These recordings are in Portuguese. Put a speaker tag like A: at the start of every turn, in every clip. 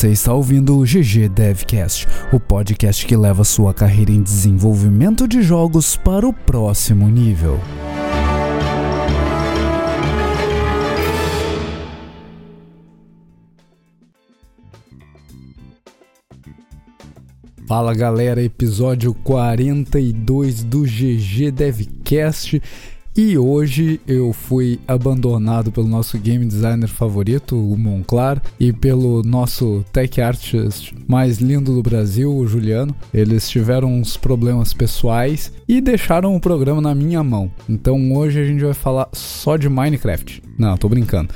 A: Você está ouvindo o GG Devcast, o podcast que leva sua carreira em desenvolvimento de jogos para o próximo nível. Fala galera, episódio 42 do GG Devcast. E hoje eu fui abandonado pelo nosso game designer favorito, o Monclar, e pelo nosso tech artist mais lindo do Brasil, o Juliano. Eles tiveram uns problemas pessoais e deixaram o programa na minha mão. Então hoje a gente vai falar só de Minecraft. Não, tô brincando.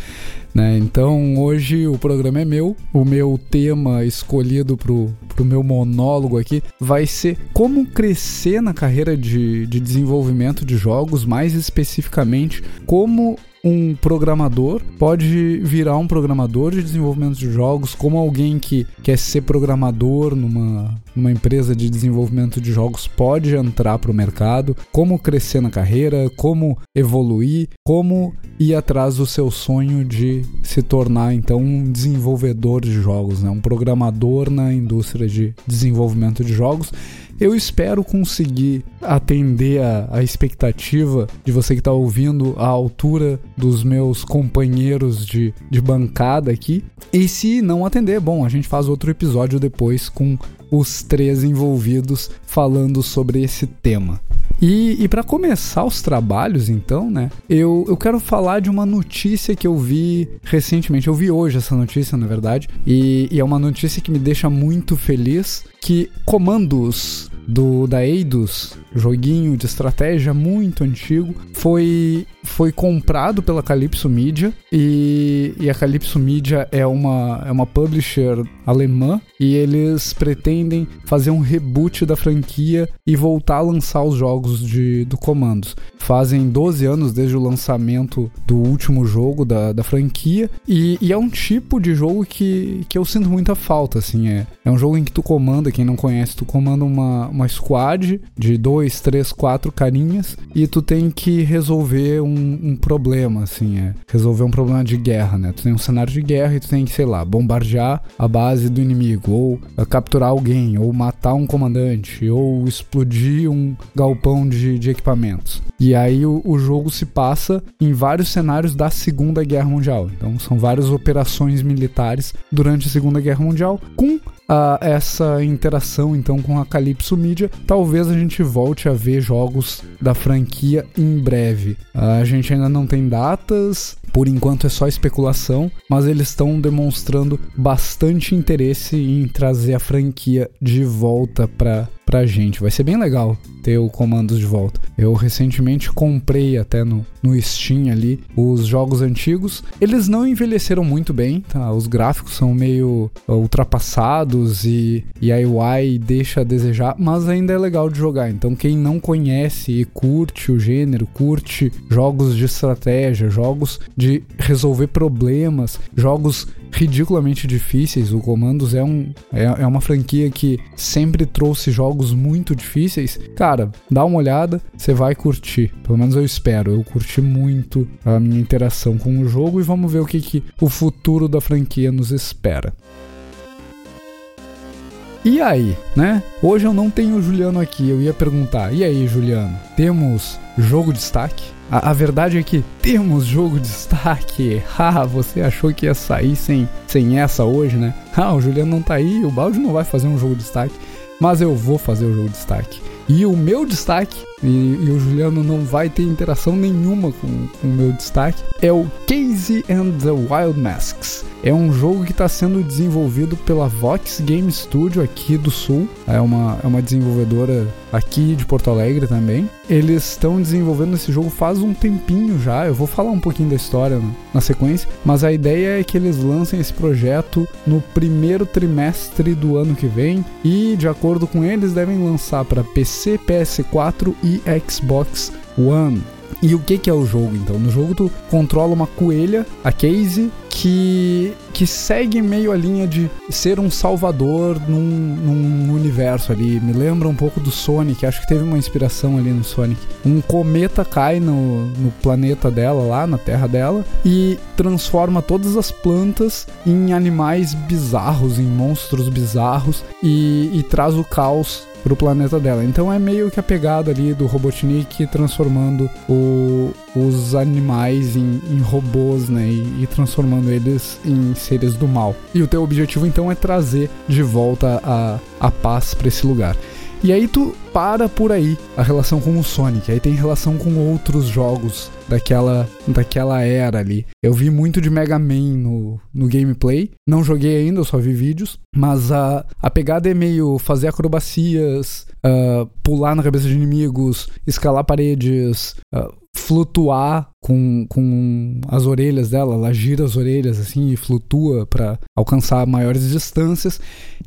A: Né? Então hoje o programa é meu, o meu tema escolhido pro, pro meu monólogo aqui vai ser como crescer na carreira de, de desenvolvimento de jogos, mais especificamente como um programador pode virar um programador de desenvolvimento de jogos, como alguém que quer ser programador numa, numa empresa de desenvolvimento de jogos pode entrar para o mercado, como crescer na carreira, como evoluir, como ir atrás do seu sonho de se tornar então um desenvolvedor de jogos, né? um programador na indústria de desenvolvimento de jogos. Eu espero conseguir atender a, a expectativa de você que está ouvindo à altura dos meus companheiros de, de bancada aqui. E se não atender, bom, a gente faz outro episódio depois com os três envolvidos falando sobre esse tema. E, e para começar os trabalhos, então, né, eu, eu quero falar de uma notícia que eu vi recentemente. Eu vi hoje essa notícia, na verdade, e, e é uma notícia que me deixa muito feliz, que comandos do da Eidos, joguinho de estratégia muito antigo, foi foi comprado pela Calypso Media e, e a Calypso Media é uma, é uma publisher alemã e eles pretendem fazer um reboot da franquia e voltar a lançar os jogos de, do Comandos. Fazem 12 anos desde o lançamento do último jogo da, da franquia e, e é um tipo de jogo que, que eu sinto muita falta, assim, é, é um jogo em que tu comanda, quem não conhece, tu comanda uma, uma squad de dois, três, quatro carinhas e tu tem que resolver um um, um, problema, assim, é resolver um problema de guerra, né? Tu tem um cenário de guerra e tu tem que, sei lá, bombardear a base do inimigo, ou uh, capturar alguém, ou matar um comandante, ou explodir um galpão de, de equipamentos. E aí o, o jogo se passa em vários cenários da Segunda Guerra Mundial. Então são várias operações militares durante a Segunda Guerra Mundial, com a essa interação então com a Calypso Media, talvez a gente volte a ver jogos da franquia em breve. A gente ainda não tem datas, por enquanto é só especulação, mas eles estão demonstrando bastante interesse em trazer a franquia de volta para pra gente. Vai ser bem legal ter o Comandos de volta. Eu recentemente comprei até no, no Steam ali os jogos antigos. Eles não envelheceram muito bem, tá? Os gráficos são meio ultrapassados e, e a UI deixa a desejar, mas ainda é legal de jogar. Então quem não conhece e curte o gênero, curte jogos de estratégia, jogos de resolver problemas, jogos ridiculamente difíceis. O Comandos é, um, é, é uma franquia que sempre trouxe jogos muito difíceis. Cara, dá uma olhada, você vai curtir. Pelo menos eu espero. Eu curti muito a minha interação com o jogo e vamos ver o que, que o futuro da franquia nos espera. E aí, né? Hoje eu não tenho o Juliano aqui. Eu ia perguntar: e aí, Juliano? Temos jogo de destaque? A, a, verdade é que temos jogo de destaque. Ah, você achou que ia sair sem, sem essa hoje, né? Ah, o Juliano não tá aí, o Balde não vai fazer um jogo de destaque, mas eu vou fazer o jogo de destaque. E o meu destaque, e, e, o Juliano não vai ter interação nenhuma com, com o meu destaque, é o Casey and the Wild Masks. É um jogo que está sendo desenvolvido pela Vox Game Studio aqui do Sul. É uma, é uma desenvolvedora aqui de Porto Alegre também. Eles estão desenvolvendo esse jogo faz um tempinho já. Eu vou falar um pouquinho da história na sequência, mas a ideia é que eles lancem esse projeto no primeiro trimestre do ano que vem e, de acordo com eles, devem lançar para PC, PS4 e Xbox One. E o que, que é o jogo então? No jogo tu controla uma coelha, a Casey, que, que segue meio a linha de ser um salvador num, num universo ali. Me lembra um pouco do Sonic, acho que teve uma inspiração ali no Sonic. Um cometa cai no, no planeta dela, lá na terra dela, e transforma todas as plantas em animais bizarros, em monstros bizarros, e, e traz o caos pro planeta dela. Então é meio que a pegada ali do Robotnik transformando o, os animais em, em robôs, né? E, e, transformando eles em seres do mal. E o teu objetivo então é trazer de volta a, a paz para esse lugar. E aí tu para por aí a relação com o Sonic, aí tem relação com outros jogos daquela, daquela era ali. Eu vi muito de Mega Man no, no gameplay, não joguei ainda, eu só vi vídeos, mas a, a pegada é meio fazer acrobacias, uh, pular na cabeça de inimigos, escalar paredes, uh, flutuar com, com as orelhas dela, ela gira as orelhas assim e flutua para alcançar maiores distâncias.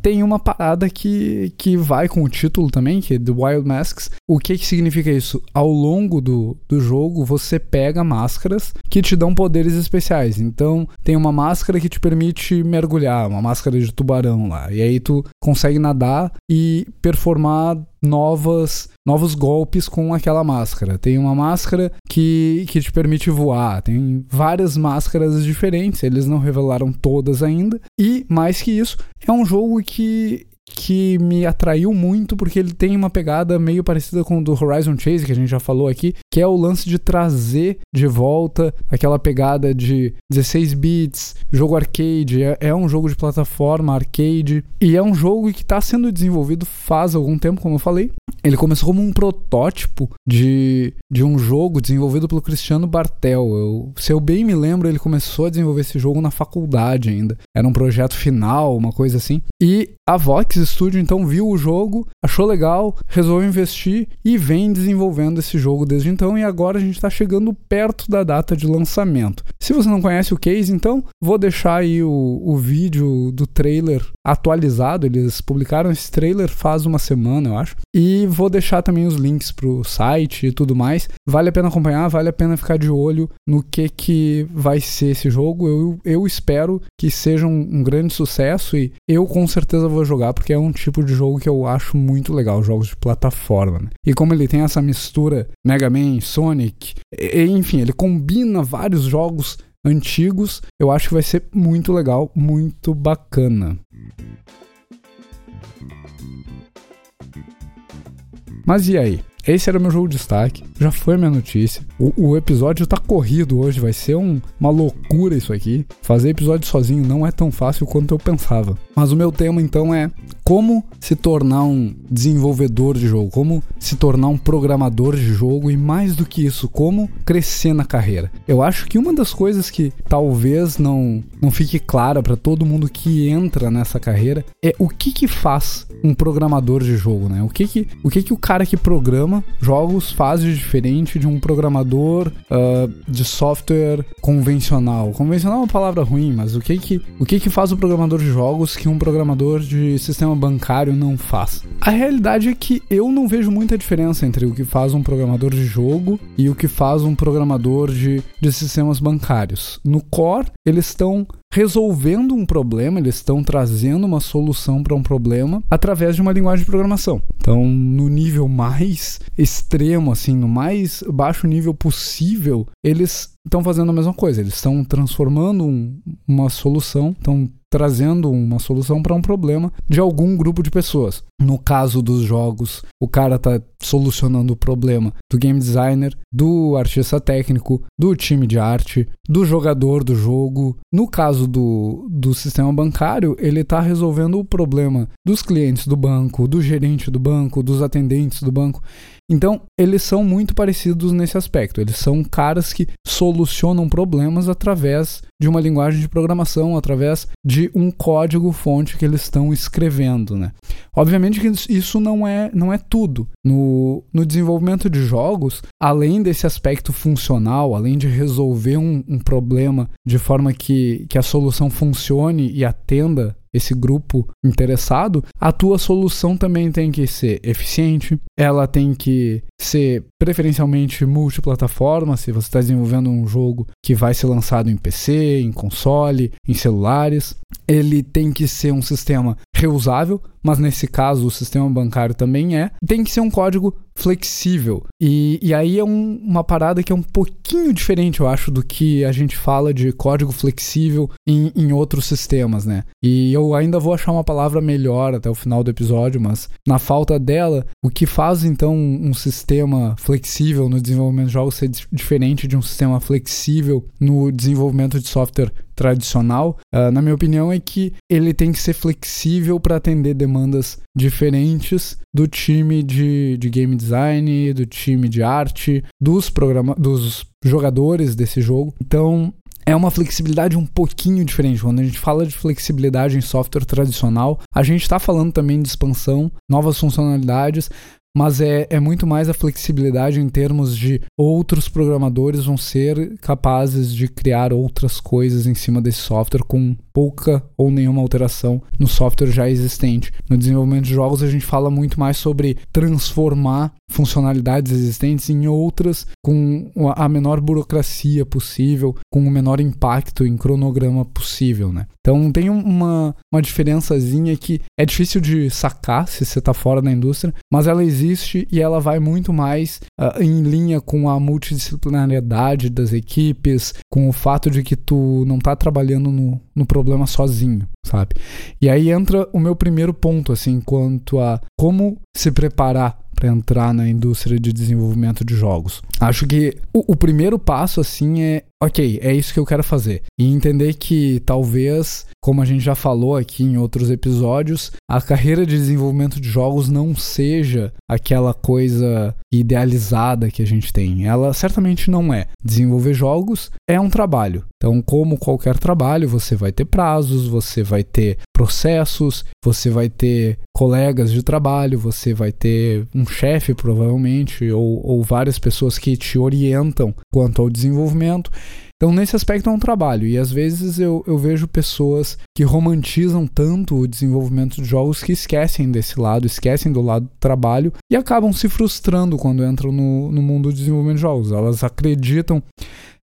A: Tem uma parada que, que vai com o título também, que é The Wild Masks. O que, que significa isso? Ao longo do, do jogo, você pega máscaras que te dão poderes especiais. Então, tem uma máscara que te permite mergulhar, uma máscara de tubarão lá. E aí tu consegue nadar e performar novas novos golpes com aquela máscara. Tem uma máscara que, que te permite voar, tem várias máscaras diferentes, eles não revelaram todas ainda. E mais que isso, é um jogo que que me atraiu muito porque ele tem uma pegada meio parecida com o do Horizon Chase que a gente já falou aqui, que é o lance de trazer de volta aquela pegada de 16 bits, jogo arcade, é, é um jogo de plataforma arcade e é um jogo que está sendo desenvolvido faz algum tempo, como eu falei. Ele começou como um protótipo de, de um jogo desenvolvido pelo Cristiano Bartel. Eu, se eu bem me lembro, ele começou a desenvolver esse jogo na faculdade ainda. Era um projeto final, uma coisa assim. E a Vox Studio então viu o jogo, achou legal, resolveu investir e vem desenvolvendo esse jogo desde então. E agora a gente está chegando perto da data de lançamento. Se você não conhece o case, então vou deixar aí o, o vídeo do trailer atualizado. Eles publicaram esse trailer faz uma semana, eu acho. E vou deixar também os links pro site e tudo mais. Vale a pena acompanhar, vale a pena ficar de olho no que que vai ser esse jogo. Eu, eu espero que seja um, um grande sucesso e eu com certeza vou jogar porque é um tipo de jogo que eu acho muito legal, jogos de plataforma. Né? E como ele tem essa mistura Mega Man, Sonic, e, enfim, ele combina vários jogos antigos, eu acho que vai ser muito legal, muito bacana. Mas e aí? Esse era o meu jogo de destaque, já foi a minha notícia. O, o episódio tá corrido hoje, vai ser um, uma loucura isso aqui. Fazer episódio sozinho não é tão fácil quanto eu pensava. Mas o meu tema então é como se tornar um desenvolvedor de jogo, como se tornar um programador de jogo e mais do que isso, como crescer na carreira. Eu acho que uma das coisas que talvez não não fique clara para todo mundo que entra nessa carreira é o que que faz um programador de jogo, né? O que que o que que o cara que programa jogos faz de diferente de um programador uh, de software convencional? Convencional é uma palavra ruim, mas o que que o que que faz o programador de jogos que um programador de sistema bancário não faz? A realidade é que eu não vejo muita diferença entre o que faz um programador de jogo e o que faz um programador de, de sistemas bancários. No core, eles estão resolvendo um problema, eles estão trazendo uma solução para um problema através de uma linguagem de programação. Então, no nível mais extremo, assim, no mais baixo nível possível, eles estão fazendo a mesma coisa. Eles estão transformando um, uma solução, estão trazendo uma solução para um problema de algum grupo de pessoas. No caso dos jogos, o cara está solucionando o problema do game designer, do artista técnico, do time de arte, do jogador do jogo. No caso do, do sistema bancário, ele está resolvendo o problema dos clientes do banco, do gerente do banco, dos atendentes do banco. Então, eles são muito parecidos nesse aspecto. Eles são caras que solucionam problemas através de uma linguagem de programação, através de um código-fonte que eles estão escrevendo, né? Obviamente que isso não é, não é tudo. No, no desenvolvimento de jogos, além desse aspecto funcional, além de resolver um, um problema de forma que, que a solução funcione e atenda esse grupo interessado, a tua solução também tem que ser eficiente, ela tem que ser preferencialmente multiplataforma, se você está desenvolvendo um jogo que vai ser lançado em PC, em console, em celulares. Ele tem que ser um sistema reusável, mas nesse caso o sistema bancário também é. Tem que ser um código flexível. E, e aí é um, uma parada que é um pouquinho diferente, eu acho, do que a gente fala de código flexível em, em outros sistemas, né? E eu ainda vou achar uma palavra melhor até o final do episódio, mas na falta dela, o que faz então um sistema flexível no desenvolvimento de jogos ser diferente de um sistema flexível no desenvolvimento de software tradicional, uh, na minha opinião, é que ele tem que ser flexível para atender demandas diferentes do time de, de game design, do time de arte, dos, programa dos jogadores desse jogo. Então, é uma flexibilidade um pouquinho diferente. Quando a gente fala de flexibilidade em software tradicional, a gente está falando também de expansão, novas funcionalidades, mas é, é muito mais a flexibilidade em termos de outros programadores vão ser capazes de criar outras coisas em cima desse software com pouca ou nenhuma alteração no software já existente. No desenvolvimento de jogos, a gente fala muito mais sobre transformar funcionalidades existentes em outras com a menor burocracia possível, com o menor impacto em cronograma possível, né? Então tem uma, uma diferençazinha que é difícil de sacar se você está fora da indústria, mas ela existe e ela vai muito mais uh, em linha com a multidisciplinariedade das equipes, com o fato de que tu não está trabalhando no, no problema sozinho, sabe? E aí entra o meu primeiro ponto, assim, quanto a como se preparar para entrar na indústria de desenvolvimento de jogos. Acho que o, o, primeiro passo, assim, é ok, é isso que eu quero fazer. E entender que talvez, como a gente já falou aqui em outros episódios, a carreira de desenvolvimento de jogos não seja aquela coisa idealizada que a gente tem. Ela certamente não é. Desenvolver jogos é um trabalho. Então, como qualquer trabalho, você vai ter prazos, você vai ter processos, você vai ter colegas de trabalho, você vai ter um chefe, provavelmente, ou, ou várias pessoas que te orientam quanto ao desenvolvimento. Então, nesse aspecto, é um trabalho. E às vezes eu, eu vejo pessoas que romantizam tanto o desenvolvimento de jogos que esquecem desse lado, esquecem do lado do trabalho e acabam se frustrando quando entram no, no mundo do desenvolvimento de jogos. Elas acreditam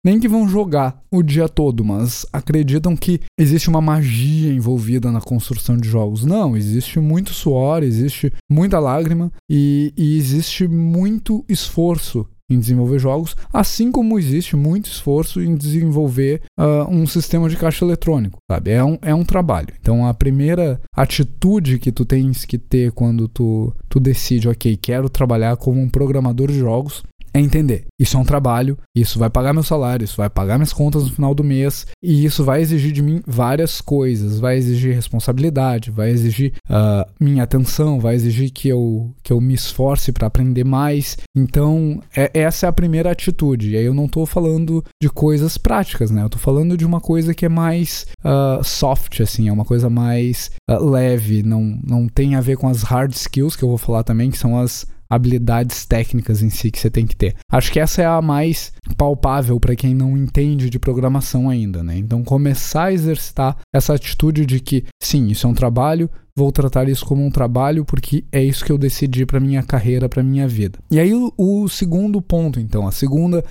A: nem que vão jogar o dia todo, mas acreditam que existe uma magia envolvida na construção de jogos. Não, existe muito suor, existe muita lágrima e, e existe muito esforço em desenvolver jogos, assim como existe muito esforço em desenvolver uh, um sistema de caixa eletrônico, sabe? É um, é um trabalho. Então, a primeira atitude que tu tens que ter quando tu, tu decide, ok, quero trabalhar como um programador de jogos, é entender. Isso é um trabalho, isso vai pagar meu salário, isso vai pagar minhas contas no final do mês, e isso vai exigir de mim várias coisas. Vai exigir responsabilidade, vai exigir uh, minha atenção, vai exigir que eu, que eu me esforce para aprender mais. Então, é, essa é a primeira atitude. E aí eu não estou falando de coisas práticas, né? Eu estou falando de uma coisa que é mais uh, soft, assim, é uma coisa mais uh, leve, não, não tem a ver com as hard skills que eu vou falar também, que são as habilidades técnicas em si que você tem que ter. Acho que essa é a mais palpável para quem não entende de programação ainda, né? Então começar a exercitar essa atitude de que sim, isso é um trabalho, vou tratar isso como um trabalho porque é isso que eu decidi para minha carreira, para minha vida. E aí o, o segundo ponto, então, a segunda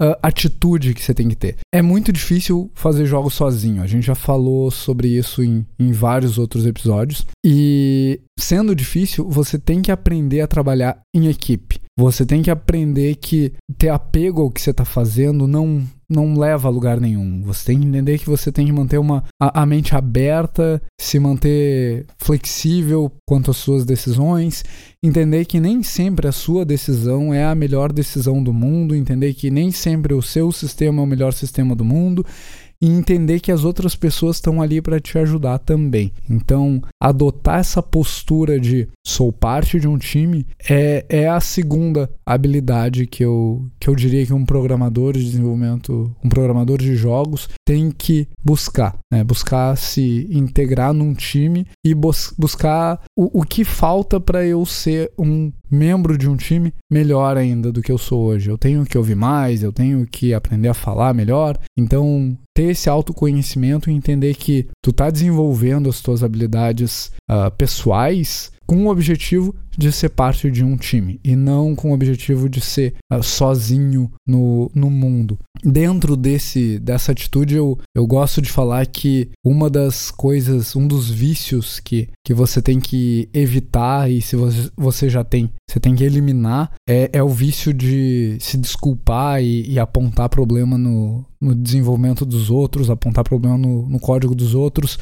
A: uh, atitude que você tem que ter. É muito difícil fazer jogos sozinho. A gente já falou sobre isso em, em vários outros episódios. E sendo difícil, você tem que aprender a trabalhar em equipe. Você tem que aprender que ter apego ao que você está fazendo não não leva a lugar nenhum. Você tem que entender que você tem que manter uma, a, a, mente aberta, se manter flexível quanto às suas decisões, entender que nem sempre a sua decisão é a melhor decisão do mundo, entender que nem sempre o seu sistema é o melhor sistema do mundo e entender que as outras pessoas estão ali para te ajudar também. Então, adotar essa postura de sou parte de um time é, é a segunda habilidade que eu, que eu diria que um programador de desenvolvimento, um programador de jogos tem que buscar, né? Buscar se integrar num time e bus buscar o, o que falta para eu ser um membro de um time melhor ainda do que eu sou hoje. Eu tenho que ouvir mais, eu tenho que aprender a falar melhor. Então, ter esse autoconhecimento e entender que tu tá desenvolvendo as tuas habilidades uh, pessoais com o objetivo de ser parte de um time e não com o objetivo de ser uh, sozinho no, no mundo. Dentro desse dessa atitude, eu, eu gosto de falar que uma das coisas, um dos vícios que, que você tem que evitar e se você, você já tem, você tem que eliminar é, é o vício de se desculpar e, e apontar problema no, no desenvolvimento dos outros, apontar problema no, no código dos outros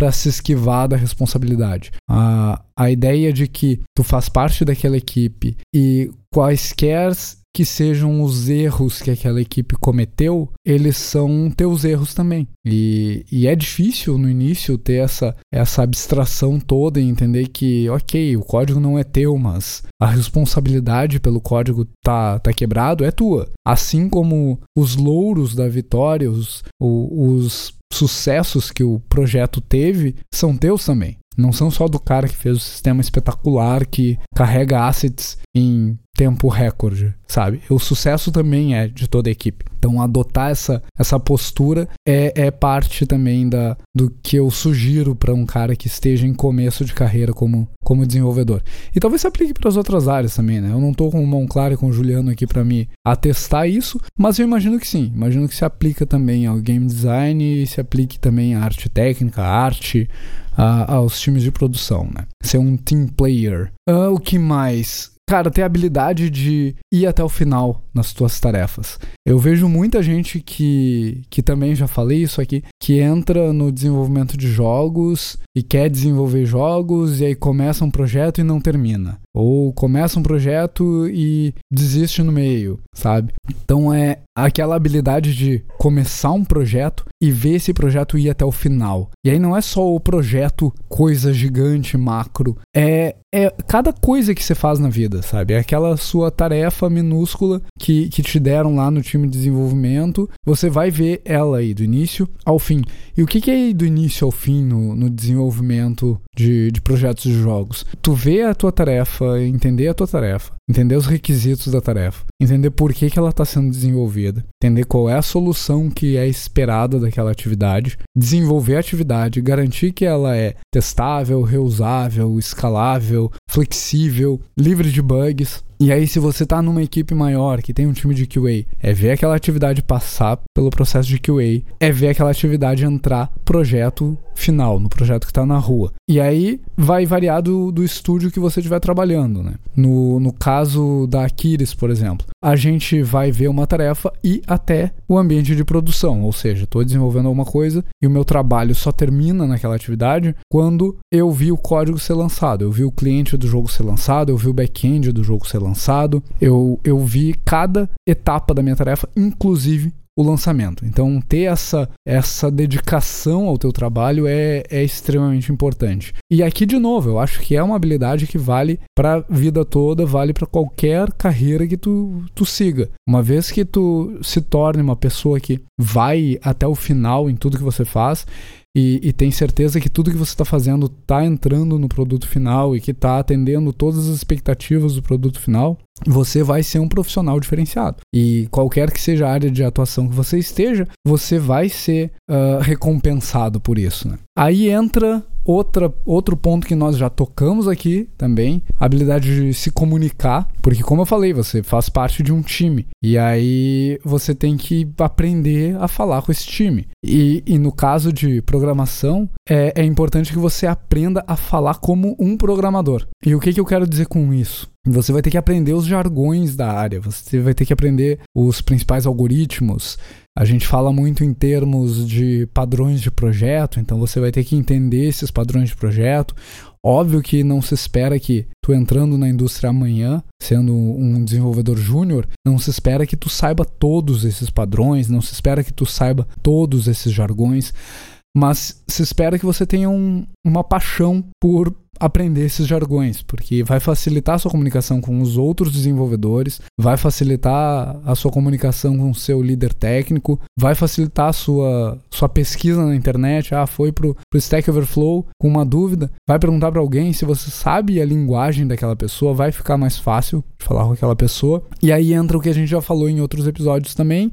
A: para se esquivar da responsabilidade. A, a ideia de que tu faz parte daquela equipe e quaisquer que sejam os erros que aquela equipe cometeu, eles são teus erros também. E, e é difícil no início ter essa, essa abstração toda e entender que, ok, o código não é teu, mas a responsabilidade pelo código tá, tá quebrado é tua. Assim como os louros da vitória, os, os sucessos que o projeto teve são teus também. Não são só do cara que fez o sistema espetacular que carrega assets em tempo recorde, sabe? O sucesso também é de toda a equipe. Então, adotar essa, essa postura é, é parte também da, do que eu sugiro para um cara que esteja em começo de carreira como, como desenvolvedor. E talvez se aplique para as outras áreas também, né? Eu não estou com o Monclar e com o Juliano aqui para me atestar isso, mas eu imagino que sim. Imagino que se aplica também ao game design e se aplique também à arte técnica, à arte, a, aos times de produção, né? Ser um team player. Uh, o que mais? Cara, ter a habilidade de ir até o final nas tuas tarefas. Eu vejo muita gente que, que também já falei isso aqui, que entra no desenvolvimento de jogos e quer desenvolver jogos e aí começa um projeto e não termina. Ou começa um projeto e desiste no meio, sabe? Então é aquela habilidade de começar um projeto e ver esse projeto ir até o final. E aí não é só o projeto coisa gigante, macro, é é cada coisa que você faz na vida, sabe? É aquela sua tarefa minúscula que, que te deram lá no time de desenvolvimento, você vai ver ela aí do início ao fim. E o que, que é do início ao fim no, no desenvolvimento de, de projetos de jogos? Tu vê a tua tarefa, entender a tua tarefa, entender os requisitos da tarefa, entender por que, que ela está sendo desenvolvida, entender qual é a solução que é esperada daquela atividade, desenvolver a atividade, garantir que ela é testável, reusável, escalável, flexível, livre de bugs. E aí, se você está numa equipe maior que tem um time de QA, é ver aquela atividade passar pelo processo de QA, é ver aquela atividade entrar projeto final, no projeto que está na rua. E aí vai variar do, do estúdio que você estiver trabalhando, né? No, no caso da Aquiles, por exemplo, a gente vai ver uma tarefa e até o ambiente de produção, ou seja, estou desenvolvendo alguma coisa e o meu trabalho só termina naquela atividade quando eu vi o código ser lançado, eu vi o cliente do jogo ser lançado, eu vi o back-end do jogo ser lançado, eu, eu vi cada etapa da minha tarefa, inclusive o lançamento. Então, ter essa, essa dedicação ao teu trabalho é, é extremamente importante. E aqui, de novo, eu acho que é uma habilidade que vale para a vida toda, vale para qualquer carreira que tu, tu siga. Uma vez que tu se torne uma pessoa que vai até o final em tudo que você faz, e, e, tem certeza que tudo que você está fazendo está entrando no produto final e que está atendendo todas as expectativas do produto final, você vai ser um profissional diferenciado. E qualquer que seja a área de atuação que você esteja, você vai ser uh, recompensado por isso. Né? Aí entra Outra, outro ponto que nós já tocamos aqui também, a habilidade de se comunicar, porque como eu falei, você faz parte de um time e aí você tem que aprender a falar com esse time. E, e no caso de programação, é, é importante que você aprenda a falar como um programador. E o que, que eu quero dizer com isso? Você vai ter que aprender os jargões da área, você vai ter que aprender os principais algoritmos, a gente fala muito em termos de padrões de projeto, então você vai ter que entender esses padrões de projeto. Óbvio que não se espera que tu entrando na indústria amanhã, sendo um desenvolvedor júnior, não se espera que tu saiba todos esses padrões, não se espera que tu saiba todos esses jargões, mas se espera que você tenha um, uma paixão por aprender esses jargões, porque vai facilitar a sua comunicação com os outros desenvolvedores, vai facilitar a sua comunicação com o seu líder técnico, vai facilitar a sua, sua pesquisa na internet. Ah, foi pro, pro Stack Overflow com uma dúvida, vai perguntar para alguém se você sabe a linguagem daquela pessoa, vai ficar mais fácil de falar com aquela pessoa. E aí entra o que a gente já falou em outros episódios também,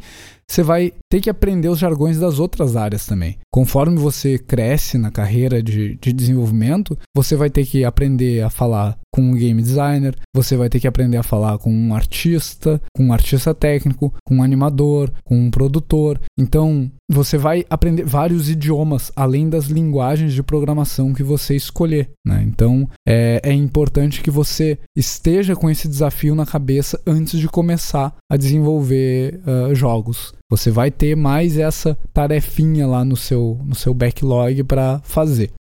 A: você vai ter que aprender os jargões das outras áreas também. Conforme você cresce na carreira de, de desenvolvimento, você vai ter que aprender a falar com um game designer, você vai ter que aprender a falar com um artista, com um artista técnico, com um animador, com um produtor. Então, você vai aprender vários idiomas além das linguagens de programação que você escolher. Né? Então, é, é importante que você esteja com esse desafio na cabeça antes de começar a desenvolver uh, jogos. Você vai ter mais essa tarefinha lá no seu, no seu backlog para fazer.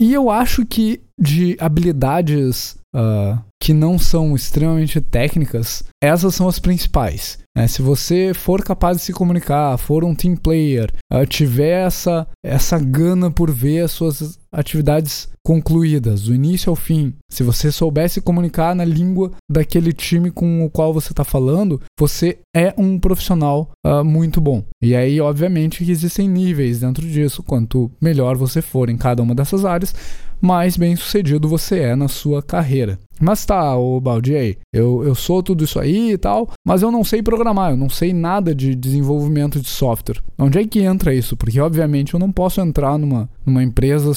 A: E eu acho que de habilidades uh, que não são extremamente técnicas, essas são as principais. Né? Se você for capaz de se comunicar, for um team player, uh, tiver essa, essa gana por ver as suas atividades concluídas, do início ao fim, se você soubesse comunicar na língua daquele time com o qual você está falando, você é um profissional uh, muito bom. E aí, obviamente, que existem níveis dentro disso. Quanto melhor você for em cada uma dessas áreas, mais bem sucedido você é na sua carreira. Mas tá, ô Baldi, eu, eu sou tudo isso aí e tal, mas eu não sei programar, eu não sei nada de desenvolvimento de software. Onde é que entra isso? Porque, obviamente, eu não posso entrar numa, numa empresa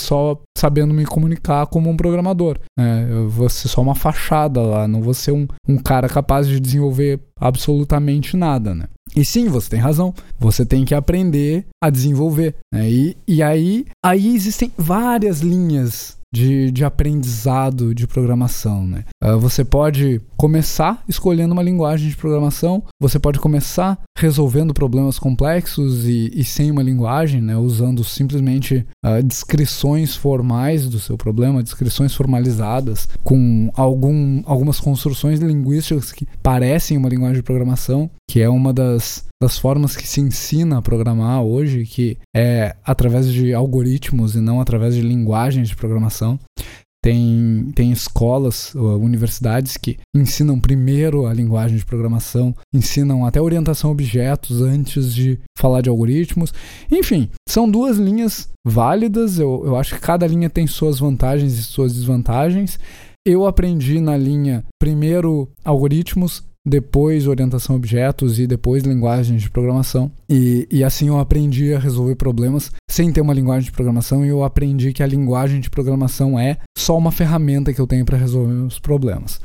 A: sabendo me comunicar como um programador. Né? Eu vou ser só uma fachada lá, não vou ser um, um cara capaz de desenvolver absolutamente nada, né? E sim, você tem razão. Você tem que aprender a desenvolver. Né? E, e aí, aí existem várias linhas de, de aprendizado de programação. Né? Uh, você pode começar escolhendo uma linguagem de programação, você pode começar resolvendo problemas complexos e, e sem uma linguagem, né? usando simplesmente uh, descrições formais do seu problema, descrições formalizadas, com algum, algumas construções linguísticas que parecem uma linguagem de programação, que é uma das das formas que se ensina a programar hoje, que é através de algoritmos e não através de linguagens de programação. Tem, tem escolas, universidades que ensinam primeiro a linguagem de programação, ensinam até orientação a objetos antes de falar de algoritmos. Enfim, são duas linhas válidas. Eu, eu acho que cada linha tem suas vantagens e suas desvantagens. Eu aprendi na linha primeiro algoritmos, depois orientação a objetos e depois linguagens de programação. E, e assim eu aprendi a resolver problemas sem ter uma linguagem de programação e eu aprendi que a linguagem de programação é só uma ferramenta que eu tenho para resolver os problemas.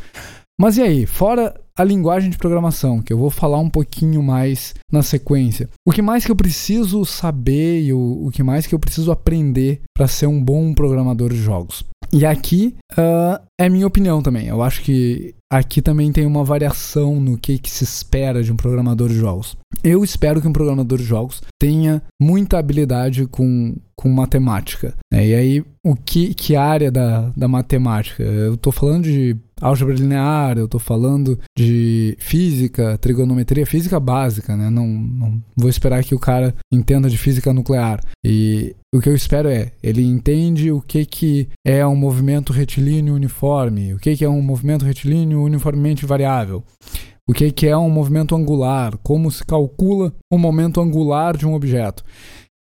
A: Mas e aí, fora a linguagem de programação, que eu vou falar um pouquinho mais na sequência, o que mais que eu preciso saber e o, o que mais que eu preciso aprender para ser um bom programador de jogos? E aqui uh, é minha opinião também. Eu acho que aqui também tem uma variação no que, que se espera de um programador de jogos. Eu espero que um programador de jogos tenha muita habilidade com, com matemática. Né? E aí, o que, que área da, da matemática? Eu estou falando de álgebra linear, eu estou falando de física, trigonometria, física básica, né? Não, não vou esperar que o cara entenda de física nuclear. E o que eu espero é, ele entende o que, que é um movimento retilíneo uniforme, o que, que é um movimento retilíneo uniformemente variável, o que, que é um movimento angular, como se calcula o momento angular de um objeto.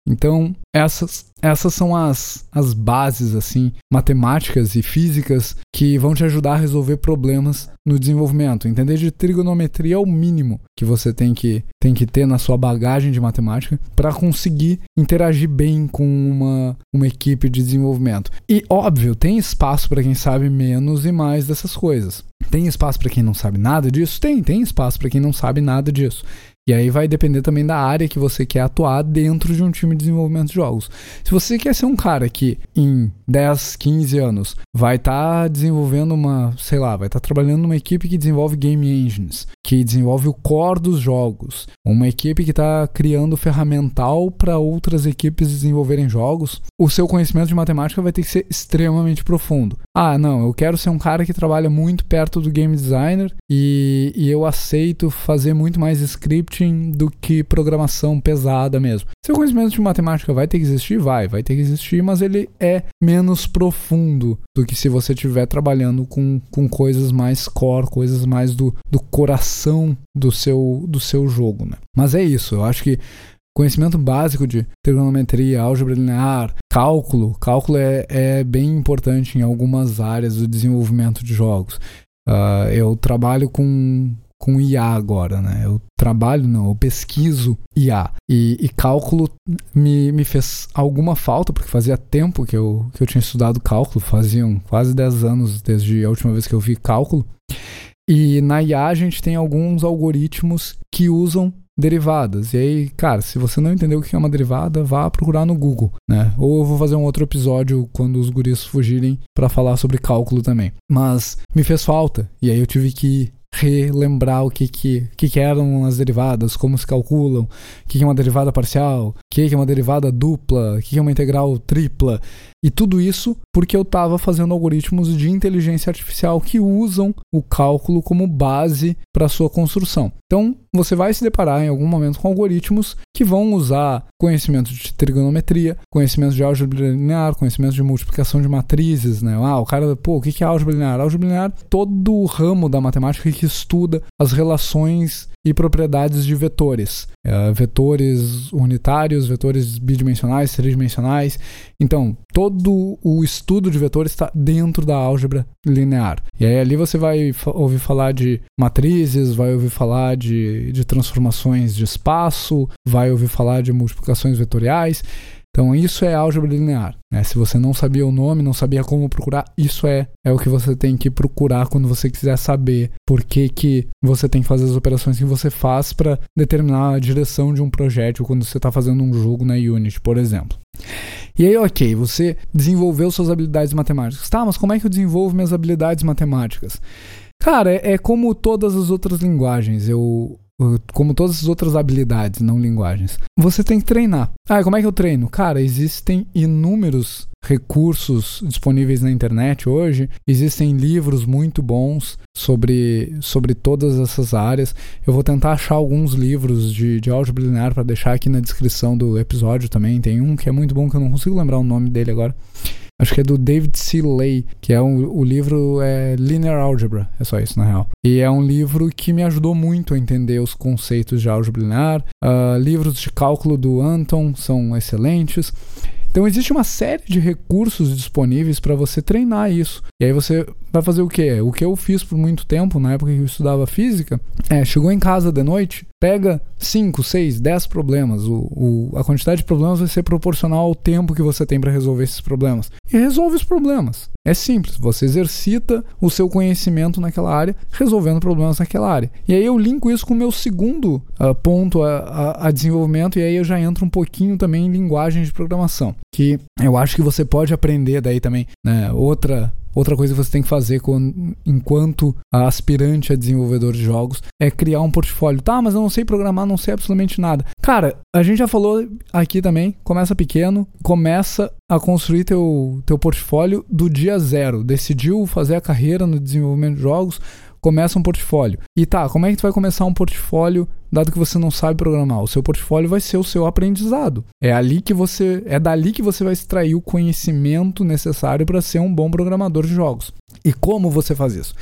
A: Então, essas, essas são as, as bases assim matemáticas e físicas que vão te ajudar a resolver problemas no desenvolvimento. Entender de trigonometria é o mínimo que você tem que, tem que ter na sua bagagem de matemática para conseguir interagir bem com uma, uma equipe de desenvolvimento. E óbvio, tem espaço para quem sabe menos e mais dessas coisas. Tem espaço para quem não sabe nada disso? Tem, tem espaço para quem não sabe nada disso. E aí vai depender também da área que você quer atuar dentro de um time de desenvolvimento de jogos. Se você quer ser um cara que em 10, 15 anos vai estar tá desenvolvendo uma, sei lá, vai estar tá trabalhando numa equipe que desenvolve game engines, que desenvolve o core dos jogos, uma equipe que está criando ferramental para outras equipes desenvolverem jogos, o seu conhecimento de matemática vai ter que ser extremamente profundo. Ah, não, eu quero ser um cara que trabalha muito perto do game designer e, e eu aceito fazer muito mais script marketing do que programação pesada mesmo. Seu conhecimento de matemática vai ter que existir? Vai, vai ter que existir, mas ele é menos profundo do que se você estiver trabalhando com, com coisas mais core, coisas mais do, do coração do seu, do seu jogo, né? Mas é isso, eu acho que conhecimento básico de trigonometria, álgebra linear, cálculo. Cálculo é, é bem importante em algumas áreas do desenvolvimento de jogos. Uh, eu trabalho com, com IA agora, né? Eu trabalho, não, eu pesquiso IA. E, e, cálculo me, me fez alguma falta, porque fazia tempo que eu, que eu tinha estudado cálculo, faziam quase 10 anos desde a última vez que eu vi cálculo. E na IA a gente tem alguns algoritmos que usam derivadas. E aí, cara, se você não entendeu o que é uma derivada, vá procurar no Google, né? Ou eu vou fazer um outro episódio quando os guris fugirem para falar sobre cálculo também. Mas me fez falta e aí eu tive que relembrar o que que, que, que eram as derivadas, como se calculam, o que, que é uma derivada parcial, que, que é uma derivada dupla, o que é uma integral tripla. E tudo isso porque eu estava fazendo algoritmos de inteligência artificial que usam o cálculo como base para sua construção. Então, você vai se deparar em algum momento com algoritmos que vão usar conhecimento de trigonometria, conhecimento de álgebra linear, conhecimento de multiplicação de matrizes, né? Ah, o cara, pô, o que é álgebra linear? Álgebra linear, todo o ramo da matemática que estuda as relações e propriedades de vetores. É, vetores unitários, vetores bidimensionais, tridimensionais. Então, todo o estudo de vetores está dentro da álgebra linear. E aí ali você vai ouvir falar de matrizes, vai ouvir falar de, de transformações de espaço, vai ouvir falar de multiplicações vetoriais. Então, isso é álgebra linear. Né? Se você não sabia o nome, não sabia como procurar, isso é, é o que você tem que procurar quando você quiser saber por que, que você tem que fazer as operações que você faz para determinar a direção de um projeto quando você está fazendo um jogo na Unity, por exemplo. E aí, ok, você desenvolveu suas habilidades matemáticas. Tá, mas como é que eu desenvolvo minhas habilidades matemáticas? Cara, é, é como todas as outras linguagens. Eu como todas as outras habilidades, não linguagens. Você tem que treinar. Ah, como é que eu treino? Cara, existem inúmeros recursos disponíveis na internet hoje. Existem livros muito bons sobre, sobre todas essas áreas. Eu vou tentar achar alguns livros de, de álgebra linear para deixar aqui na descrição do episódio também. Tem um que é muito bom que eu não consigo lembrar o nome dele agora. Acho que é do David C. Lay, que é um, o livro é Linear Algebra, é só isso na real. E é um livro que me ajudou muito a entender os conceitos de álgebra linear. Uh, livros de cálculo do Anton são excelentes. Então existe uma série de recursos disponíveis para você treinar isso. E aí você vai fazer o quê? O que eu fiz por muito tempo, na época que eu estudava física, é, chegou em casa de noite, pega 5, 6, 10 problemas. O, o, a quantidade de problemas vai ser proporcional ao tempo que você tem para resolver esses problemas. E resolve os problemas. É simples, você exercita o seu conhecimento naquela área, resolvendo problemas naquela área. E aí eu linko isso com o meu segundo uh, ponto a, a, a, desenvolvimento, e aí eu já entro um pouquinho também em linguagem de programação, que eu acho que você pode aprender daí também, né? Outra Outra coisa que você tem que fazer enquanto aspirante a desenvolvedor de jogos é criar um portfólio. Tá, mas eu não sei programar, não sei absolutamente nada. Cara, a gente já falou aqui também, começa pequeno, começa a construir teu, teu portfólio do dia zero. Decidiu fazer a carreira no desenvolvimento de jogos, começa um portfólio. E tá, como é que tu vai começar um portfólio dado que você não sabe programar? O seu portfólio vai ser o seu aprendizado. É ali que você, é dali que você vai extrair o conhecimento necessário para ser um bom programador de jogos. E como você faz isso?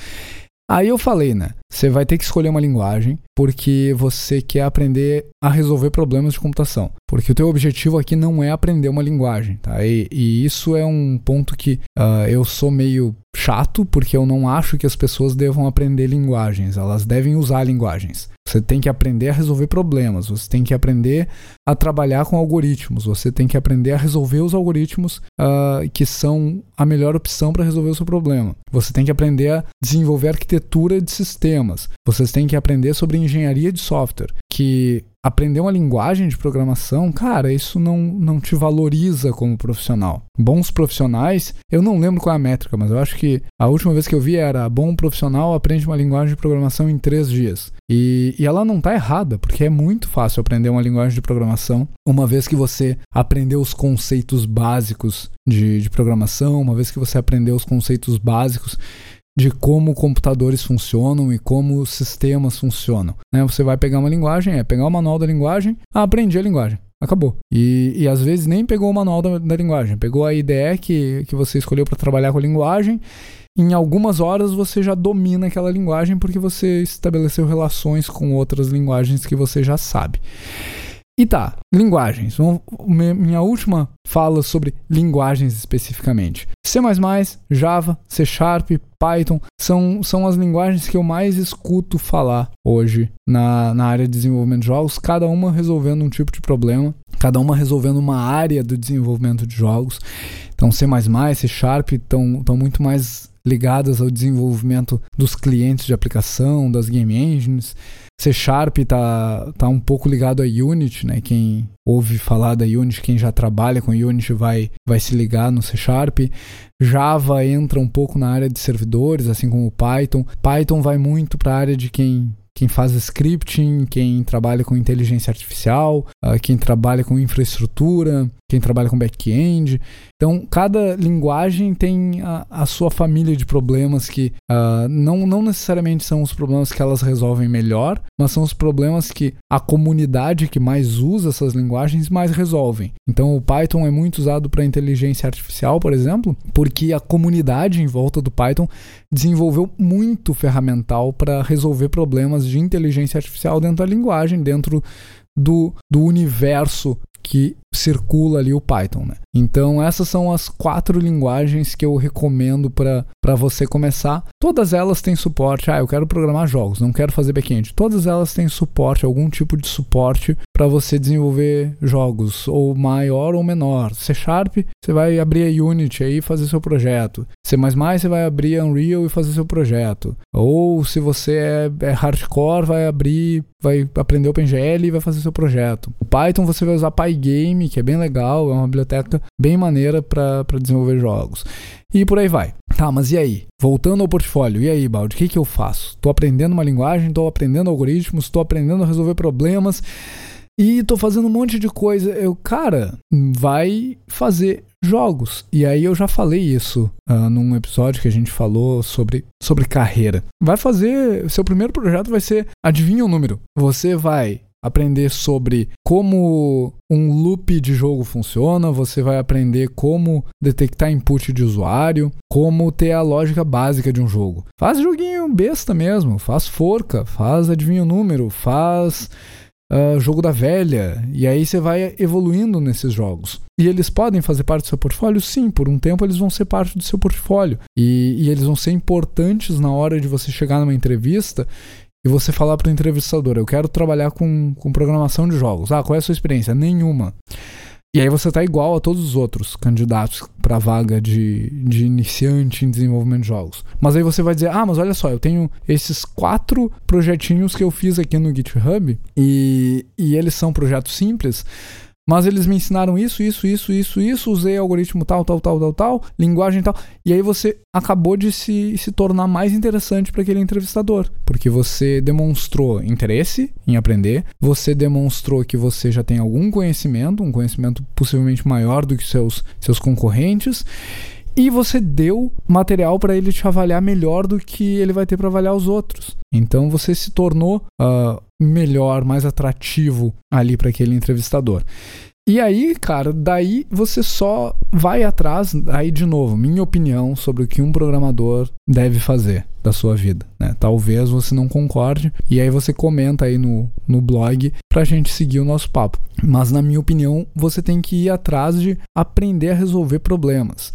A: Aí eu falei, né? Você vai ter que escolher uma linguagem porque você quer aprender a resolver problemas de computação. Porque o teu objetivo aqui não é aprender uma linguagem, tá? E, e isso é um ponto que uh, eu sou meio chato porque eu não acho que as pessoas devam aprender linguagens. Elas devem usar linguagens. Você tem que aprender a resolver problemas, você tem que aprender a trabalhar com algoritmos, você tem que aprender a resolver os algoritmos uh, que são a melhor opção para resolver o seu problema. Você tem que aprender a desenvolver arquitetura de sistemas, você tem que aprender sobre engenharia de software, que aprender uma linguagem de programação, cara, isso não, não te valoriza como profissional. Bons profissionais, eu não lembro qual é a métrica, mas eu acho que a última vez que eu vi era bom profissional aprende uma linguagem de programação em três dias. E, e ela não está errada, porque é muito fácil aprender uma linguagem de programação, uma vez que você aprendeu os conceitos básicos de, de programação, uma vez que você aprendeu os conceitos básicos de como computadores funcionam e como sistemas funcionam. Né? Você vai pegar uma linguagem, é pegar o manual da linguagem, ah, aprendi a linguagem. Acabou. E, e às vezes nem pegou o manual da, da linguagem, pegou a IDE que, que você escolheu para trabalhar com a linguagem. Em algumas horas você já domina aquela linguagem porque você estabeleceu relações com outras linguagens que você já sabe. E tá, linguagens. Minha última fala sobre linguagens especificamente. C, Java, C Sharp, Python são, são as linguagens que eu mais escuto falar hoje na, na área de desenvolvimento de jogos, cada uma resolvendo um tipo de problema, cada uma resolvendo uma área do desenvolvimento de jogos. Então, C, C Sharp estão muito mais ligadas ao desenvolvimento dos clientes de aplicação, das game engines. C Sharp tá, tá um pouco ligado a Unity, né? Quem ouve falar da Unity, quem já trabalha com Unity vai, vai se ligar no C Sharp. Java entra um pouco na área de servidores, assim como o Python. Python vai muito para a área de quem quem faz scripting, quem trabalha com inteligência artificial, uh, quem trabalha com infraestrutura, quem trabalha com back-end. Então, cada linguagem tem a, a, sua família de problemas que uh, não, não necessariamente são os problemas que elas resolvem melhor, mas são os problemas que a comunidade que mais usa essas linguagens mais resolvem. Então, o Python é muito usado para inteligência artificial, por exemplo, porque a comunidade em volta do Python desenvolveu muito ferramental para resolver problemas de inteligência artificial dentro da linguagem, dentro do, do universo que circula ali o Python, né? Então essas são as quatro linguagens que eu recomendo para você começar. Todas elas têm suporte. Ah, eu quero programar jogos, não quero fazer back-end. Todas elas têm suporte, algum tipo de suporte para você desenvolver jogos, ou maior ou menor. C Sharp, você vai abrir a Unity aí e fazer seu projeto. C++, você vai abrir Unreal e fazer seu projeto. Ou se você é, é hardcore, vai abrir, vai aprender OpenGL e vai fazer seu projeto. O Python você vai usar Pygame que é bem legal, é uma biblioteca bem maneira para desenvolver jogos. E por aí vai. Tá, mas e aí? Voltando ao portfólio, e aí, Baldi, o que, que eu faço? Estou aprendendo uma linguagem, estou aprendendo algoritmos, estou aprendendo a resolver problemas e estou fazendo um monte de coisa. Eu, cara, vai fazer jogos. E aí eu já falei isso uh, num episódio que a gente falou sobre, sobre carreira. Vai fazer. Seu primeiro projeto vai ser. Adivinha o número. Você vai aprender sobre como um loop de jogo funciona, você vai aprender como detectar input de usuário, como ter a lógica básica de um jogo. Faz joguinho besta mesmo, faz forca, faz adivinha o número, faz uh, jogo da velha, e aí você vai evoluindo nesses jogos. E eles podem fazer parte do seu portfólio? Sim, por um tempo eles vão ser parte do seu portfólio. E, e eles vão ser importantes na hora de você chegar numa entrevista e você falar para o entrevistador: Eu quero trabalhar com, com programação de jogos. Ah, qual é a sua experiência? Nenhuma. E aí você tá igual a todos os outros candidatos para vaga de, de iniciante em desenvolvimento de jogos. Mas aí você vai dizer: "Ah, mas olha só, eu tenho esses quatro projetinhos que eu fiz aqui no GitHub e, e eles são projetos simples, mas eles me ensinaram isso, isso, isso, isso, isso, usei algoritmo tal, tal, tal, tal, tal, linguagem tal. E aí você acabou de se, se tornar mais interessante para aquele entrevistador. Porque você demonstrou interesse em aprender, você demonstrou que você já tem algum conhecimento, um conhecimento possivelmente maior do que seus, seus concorrentes e você deu material para ele te avaliar melhor do que ele vai ter para avaliar os outros. Então você se tornou uh, melhor, mais atrativo ali para aquele entrevistador. E aí, cara, daí você só vai atrás, aí de novo, minha opinião sobre o que um programador deve fazer da sua vida, né? Talvez você não concorde, e aí você comenta aí no, no blog pra gente seguir o nosso papo. Mas na minha opinião, você tem que ir atrás de aprender a resolver problemas.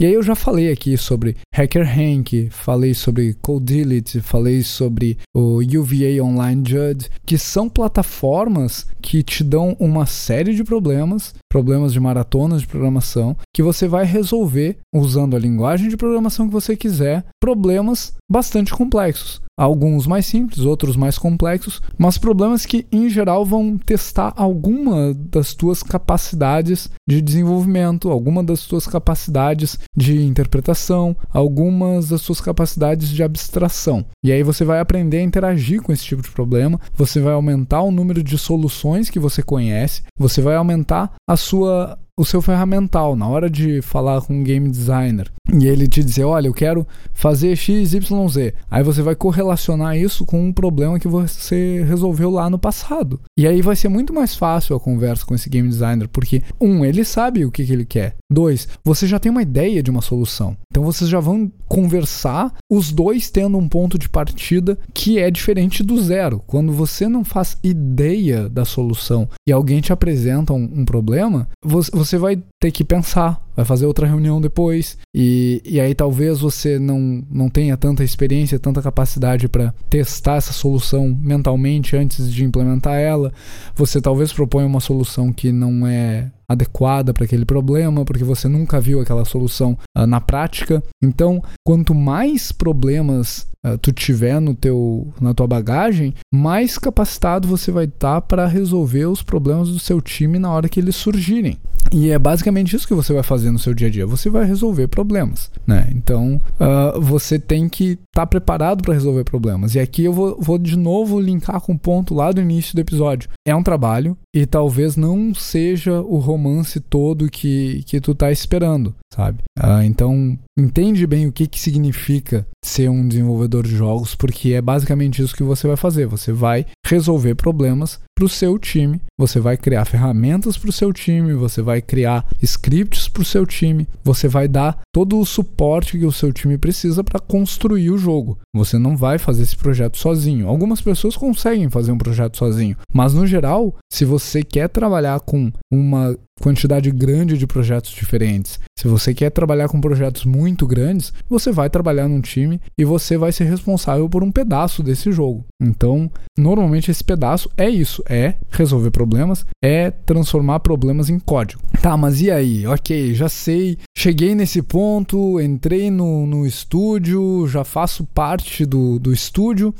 A: E aí eu já falei aqui sobre Hacker Hank, falei sobre Codility, falei sobre o UVA Online Judge, que são plataformas que te dão uma série de problemas, problemas de maratonas de programação, que você vai resolver usando a linguagem de programação que você quiser, problemas bastante complexos alguns mais simples, outros mais complexos, mas problemas que em geral vão testar alguma das tuas capacidades de desenvolvimento, alguma das tuas capacidades de interpretação, algumas das suas capacidades de abstração. E aí você vai aprender a interagir com esse tipo de problema, você vai aumentar o número de soluções que você conhece, você vai aumentar a sua o seu ferramental, na hora de falar com um game designer e ele te dizer, olha, eu quero fazer x, y, z, aí você vai correlacionar isso com um problema que você resolveu lá no passado. E aí vai ser muito mais fácil a conversa com esse game designer, porque um, ele sabe o que, que ele quer. Dois, você já tem uma ideia de uma solução. Então vocês já vão conversar, os dois tendo um ponto de partida que é diferente do zero. Quando você não faz ideia da solução e alguém te apresenta um, um problema, você, você vai ter que pensar, vai fazer outra reunião depois, e, e aí talvez você não, não tenha tanta experiência, tanta capacidade para testar essa solução mentalmente antes de implementar ela. Você talvez proponha uma solução que não é adequada para aquele problema, porque você nunca viu aquela solução uh, na prática. Então, quanto mais problemas uh, tu tiver no teu, na tua bagagem, mais capacitado você vai estar tá para resolver os problemas do seu time na hora que eles surgirem. E é basicamente isso que você vai fazer no seu dia a dia. Você vai resolver problemas, né? Então, uh, você tem que estar tá preparado para resolver problemas. E aqui eu vou, vou de novo linkar com o ponto lá do início do episódio. É um trabalho e talvez não seja o romance todo que, que tu tá esperando, sabe? Uh, então, entende bem o que, que significa ser um desenvolvedor de jogos, porque é basicamente isso que você vai fazer. Você vai resolver problemas para o seu time, você vai criar ferramentas para o seu time, você vai criar scripts para o seu time, você vai dar todo o suporte que o seu time precisa para construir o jogo. Você não vai fazer esse projeto sozinho. Algumas pessoas conseguem fazer um projeto sozinho, mas no geral, se você quer trabalhar com uma quantidade grande de projetos diferentes. Se você quer trabalhar com projetos muito grandes, você vai trabalhar num time e você vai ser responsável por um pedaço desse jogo. Então, normalmente esse pedaço é isso, é resolver problemas, é transformar problemas em código. Tá, mas e aí? Ok, já sei, cheguei nesse ponto, entrei no, no estúdio, já faço parte do, do estúdio.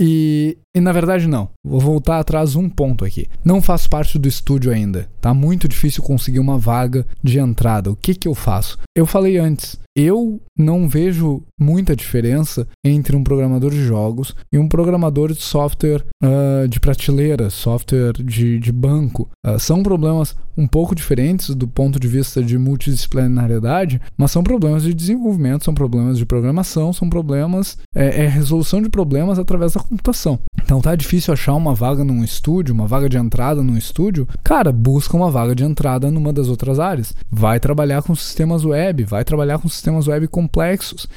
A: E, e na verdade não. Vou voltar atrás um ponto aqui. Não faço parte do estúdio ainda. Tá muito difícil conseguir uma vaga de entrada. O que que eu faço? Eu falei antes, eu não vejo muita diferença entre um programador de jogos e um programador de software uh, de prateleira, software de, de banco. Uh, são problemas um pouco diferentes do ponto de vista de multidisciplinariedade, mas são problemas de desenvolvimento, são problemas de programação, são problemas. É, é resolução de problemas através da computação. Então tá difícil achar uma vaga num estúdio, uma vaga de entrada num estúdio. Cara, busca uma vaga de entrada numa das outras áreas. Vai trabalhar com sistemas web, vai trabalhar com sistemas web complexos.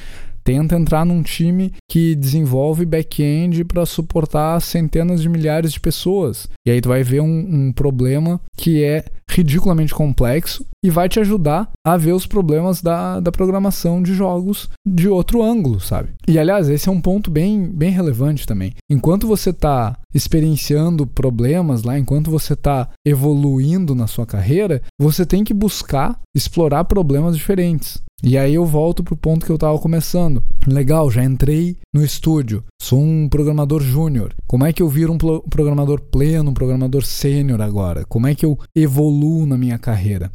A: Tenta entrar num time que desenvolve back-end para suportar centenas de milhares de pessoas. E aí tu vai ver um, um problema que é ridiculamente complexo e vai te ajudar a ver os problemas da, da programação de jogos de outro ângulo, sabe? E aliás, esse é um ponto bem, bem relevante também. Enquanto você está experienciando problemas lá, enquanto você está evoluindo na sua carreira, você tem que buscar explorar problemas diferentes. E aí eu volto pro ponto que eu estava começando. Legal, já entrei no estúdio, sou um programador júnior. Como é que eu viro um programador pleno, um programador sênior agora? Como é que eu evoluo na minha carreira?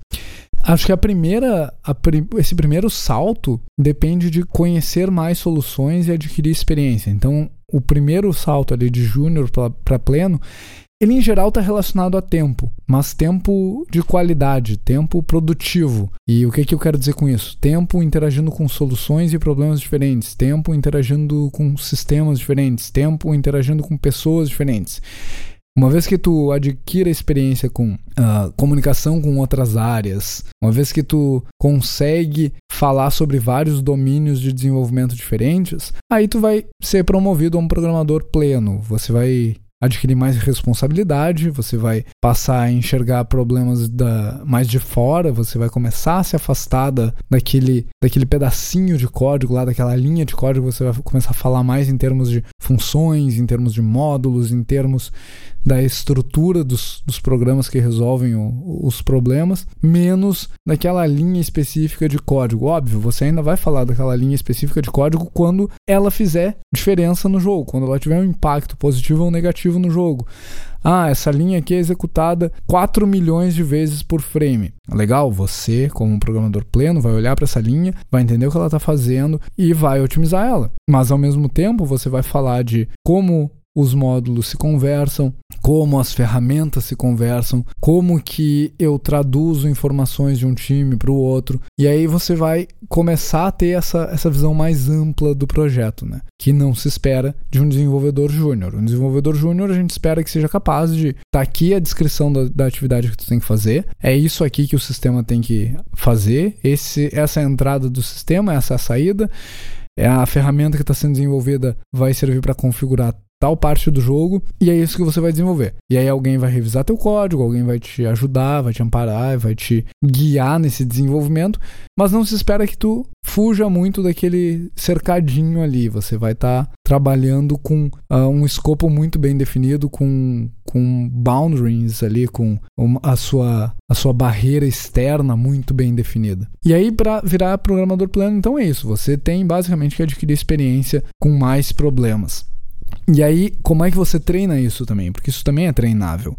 A: Acho que a primeira, a, esse primeiro salto depende de conhecer mais soluções e adquirir experiência. Então, o primeiro salto ali de júnior para pleno ele, em geral, está relacionado a tempo, mas tempo de qualidade, tempo produtivo. E o que, que eu quero dizer com isso? Tempo interagindo com soluções e problemas diferentes, tempo interagindo com sistemas diferentes, tempo interagindo com pessoas diferentes. Uma vez que tu adquira experiência com uh, comunicação com outras áreas, uma vez que tu consegue falar sobre vários domínios de desenvolvimento diferentes, aí tu vai ser promovido a um programador pleno. Você vai adquirir mais responsabilidade, você vai passar a enxergar problemas da, mais de fora, você vai começar a se afastar da, daquele, daquele pedacinho de código lá, daquela linha de código, você vai começar a falar mais em termos de funções, em termos de módulos, em termos da estrutura dos, dos programas que resolvem o, os problemas, menos daquela linha específica de código. Óbvio, você ainda vai falar daquela linha específica de código quando ela fizer diferença no jogo, quando ela tiver um impacto positivo ou negativo no jogo. Ah, essa linha aqui é executada 4 milhões de vezes por frame. Legal, você, como um programador pleno, vai olhar para essa linha, vai entender o que ela está fazendo e vai otimizar ela. Mas ao mesmo tempo, você vai falar de como os módulos se conversam, como as ferramentas se conversam, como que eu traduzo informações de um time para o outro. E aí você vai começar a ter essa, essa visão mais ampla do projeto, né? Que não se espera de um desenvolvedor júnior. Um desenvolvedor júnior a gente espera que seja capaz de tá aqui a descrição da, da atividade que tu tem que fazer, é isso aqui que o sistema tem que fazer, esse, essa é a entrada do sistema, essa é a saída. É a ferramenta que está sendo desenvolvida vai servir para configurar tal parte do jogo e é isso que você vai desenvolver. E aí alguém vai revisar teu código, alguém vai te ajudar, vai te amparar, vai te guiar nesse desenvolvimento, mas não se espera que tu fuja muito daquele cercadinho ali. Você vai estar tá trabalhando com uh, um escopo muito bem definido, com, com boundaries ali, com uma, a, sua, a sua barreira externa muito bem definida. E aí, para virar programador plano, então é isso. Você tem basicamente que adquirir experiência com mais problemas. E aí, como é que você treina isso também? Porque isso também é treinável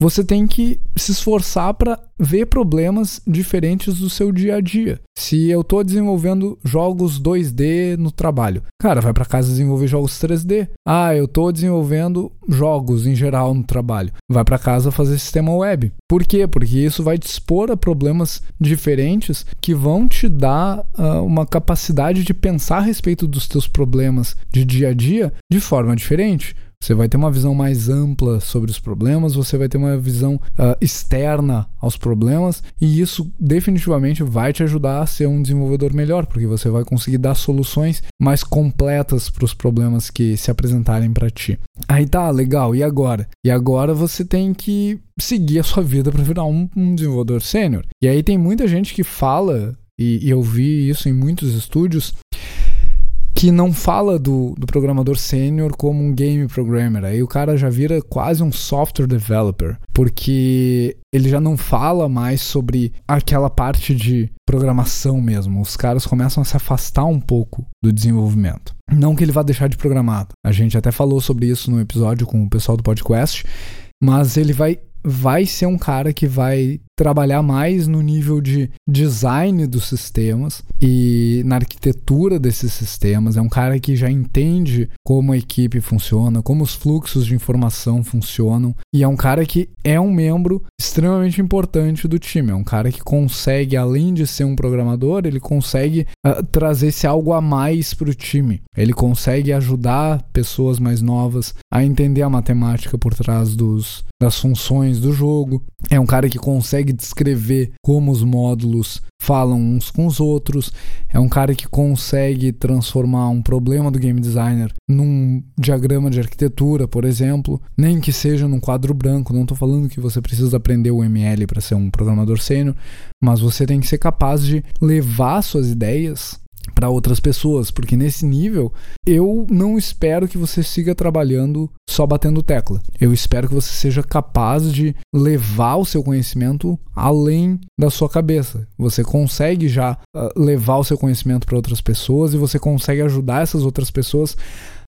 A: você tem que se esforçar para ver problemas diferentes do seu dia a dia. Se eu estou desenvolvendo jogos 2D no trabalho, cara, vai para casa desenvolver jogos 3D. Ah, eu estou desenvolvendo jogos em geral no trabalho, vai para casa fazer sistema web. Por quê? Porque isso vai te expor a problemas diferentes que vão te dar uh, uma capacidade de pensar a respeito dos teus problemas de dia a dia de forma diferente. Você vai ter uma visão mais ampla sobre os problemas, você vai ter uma visão uh, externa aos problemas, e isso definitivamente vai te ajudar a ser um desenvolvedor melhor, porque você vai conseguir dar soluções mais completas para os problemas que se apresentarem para ti. Aí tá, legal, e agora? E agora você tem que seguir a sua vida para virar um, um desenvolvedor sênior. E aí tem muita gente que fala, e, eu vi isso em muitos estúdios, que não fala do, do programador sênior como um game programmer. Aí o cara já vira quase um software developer, porque ele já não fala mais sobre aquela parte de programação mesmo. Os caras começam a se afastar um pouco do desenvolvimento. Não que ele vá deixar de programar. A gente até falou sobre isso no episódio com o pessoal do podcast, mas ele vai vai ser um cara que vai trabalhar mais no nível de design dos sistemas e na arquitetura desses sistemas. É um cara que já entende como a equipe funciona, como os fluxos de informação funcionam, e é um cara que é um membro extremamente importante do time. É um cara que consegue, além de ser um programador, ele consegue uh, trazer esse algo a mais para o time. Ele consegue ajudar pessoas mais novas a entender a matemática por trás dos, das funções do jogo. É um cara que consegue consegue descrever como os módulos falam uns com os outros. É um cara que consegue transformar um problema do game designer num diagrama de arquitetura, por exemplo, nem que seja num quadro branco. Não estou falando que você precisa aprender o ML para ser um programador sênior, mas você tem que ser capaz de levar suas ideias para outras pessoas, porque nesse nível eu não espero que você siga trabalhando só batendo tecla. Eu espero que você seja capaz de levar o seu conhecimento além da sua cabeça. Você consegue já uh, levar o seu conhecimento para outras pessoas e você consegue ajudar essas outras pessoas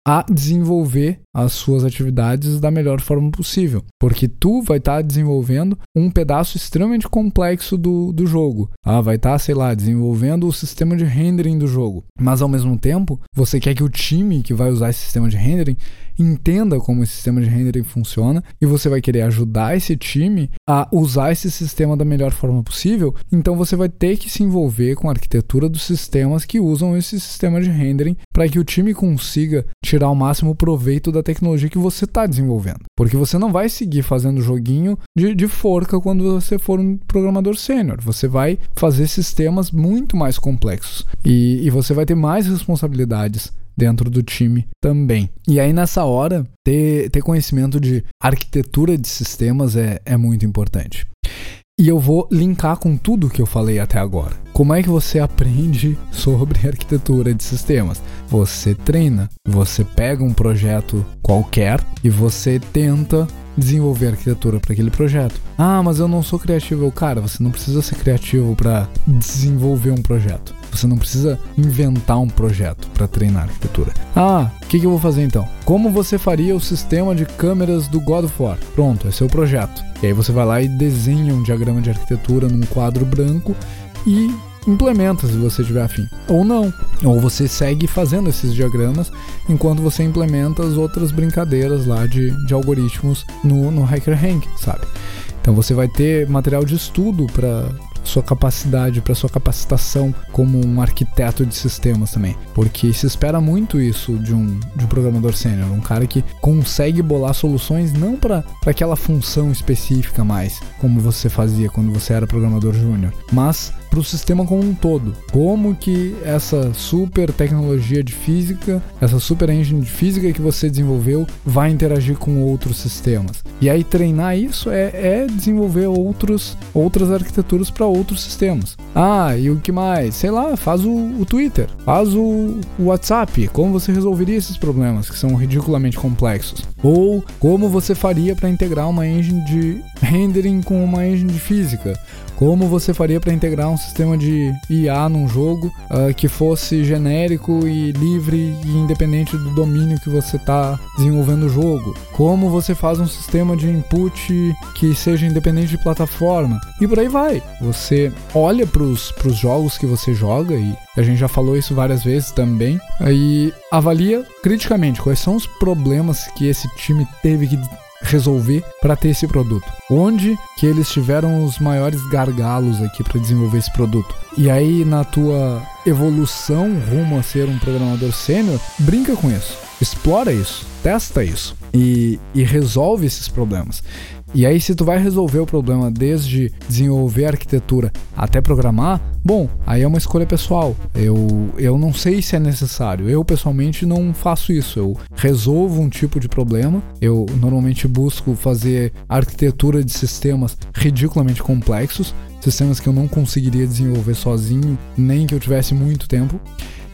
A: a desenvolver as suas atividades da melhor forma possível, porque tu vai estar tá desenvolvendo um pedaço extremamente complexo do, do jogo. Ah, vai estar, tá, sei lá, desenvolvendo o sistema de rendering do jogo, mas ao mesmo tempo você quer que o time que vai usar esse sistema de rendering entenda como esse sistema de rendering funciona e você vai querer ajudar esse time a usar esse sistema da melhor forma possível, então você vai ter que se envolver com a arquitetura dos sistemas que usam esse sistema de rendering para que o time consiga tirar o máximo proveito da tecnologia que você está desenvolvendo. Porque você não vai seguir fazendo joguinho de, de forca quando você for um programador sênior. Você vai fazer sistemas muito mais complexos e, e você vai ter mais responsabilidades dentro do time também. E aí, nessa hora, ter, ter conhecimento de arquitetura de sistemas é, é muito importante. E eu vou linkar com tudo que eu falei até agora. Como é que você aprende sobre arquitetura de sistemas? Você treina, você pega um projeto qualquer e você tenta desenvolver arquitetura para aquele projeto. Ah, mas eu não sou criativo. Cara, você não precisa ser criativo para desenvolver um projeto. Você não precisa inventar um projeto para treinar arquitetura. Ah, o que, que eu vou fazer então? Como você faria o sistema de câmeras do God of War? Pronto, esse é o projeto. E aí você vai lá e desenha um diagrama de arquitetura num quadro branco e implementa se você tiver afim. Ou não. Ou você segue fazendo esses diagramas enquanto você implementa as outras brincadeiras lá de, de algoritmos no, no HackerRank, sabe? Então você vai ter material de estudo para sua capacidade, para sua capacitação como um arquiteto de sistemas também. Porque se espera muito isso de um, de um programador sênior, um cara que consegue bolar soluções não para aquela função específica mais, como você fazia quando você era programador júnior, mas para o sistema como um todo. Como que essa super tecnologia de física, essa super engine de física que você desenvolveu vai interagir com outros sistemas. E aí treinar isso é, é desenvolver outros, outras arquiteturas para outros sistemas. Ah, e o que mais? Sei lá, faz o, o Twitter, faz o, o WhatsApp. Como você resolveria esses problemas que são ridiculamente complexos? Ou como você faria para integrar uma engine de rendering com uma engine de física? Como você faria para integrar um sistema de IA num jogo uh, que fosse genérico e livre e independente do domínio que você está desenvolvendo o jogo? Como você faz um sistema de input que seja independente de plataforma? E por aí vai. Você olha para os jogos que você joga e a gente já falou isso várias vezes também. Aí avalia criticamente quais são os problemas que esse time teve que resolver para ter esse produto. Onde que eles tiveram os maiores gargalos aqui para desenvolver esse produto. E aí na tua evolução rumo a ser um programador sênior, brinca com isso, explora isso, testa isso e, e resolve esses problemas. E aí, se tu vai resolver o problema desde desenvolver arquitetura até programar, bom, aí é uma escolha pessoal. Eu, eu não sei se é necessário. Eu, pessoalmente, não faço isso. Eu resolvo um tipo de problema. Eu normalmente busco fazer arquitetura de sistemas ridiculamente complexos, sistemas que eu não conseguiria desenvolver sozinho, nem que eu tivesse muito tempo.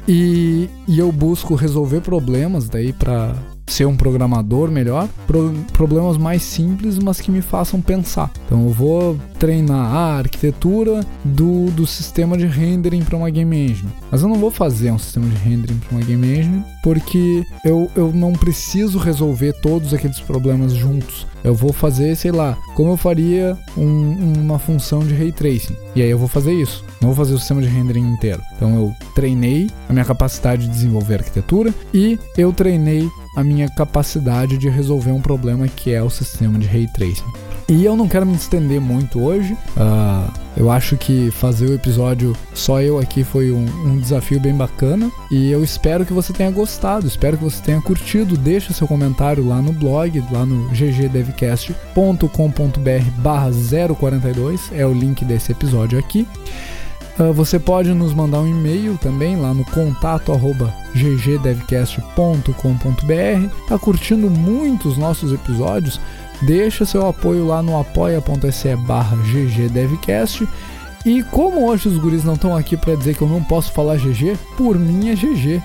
A: E, e eu busco resolver problemas daí para ser um programador melhor, pro, problemas mais simples, mas que me façam pensar. Então eu vou treinar a arquitetura do, do sistema de rendering para uma game engine. Mas eu não vou fazer um sistema de rendering para uma game engine porque eu, eu não preciso resolver todos aqueles problemas juntos. Eu vou fazer, sei lá, como eu faria um, uma função de ray tracing. E aí eu vou fazer isso. Não vou fazer o sistema de rendering inteiro. Então eu treinei a minha capacidade de desenvolver arquitetura e eu treinei a minha capacidade de resolver um problema que é o sistema de ray tracing. E eu não quero me estender muito hoje. Uh, eu acho que fazer o episódio só eu aqui foi um, um, desafio bem bacana. E eu espero que você tenha gostado, espero que você tenha curtido. Deixa seu comentário lá no blog, lá no ggdevcast.com.br barra 042. É o link desse episódio aqui. Uh, você pode nos mandar um e-mail também lá no contato arroba ggdevcast.com.br. Tá curtindo muito os nossos episódios? Deixa seu apoio lá no apoia.se barra ggdevcast. E como hoje os guris não estão aqui para dizer que eu não posso falar GG, por mim é GG.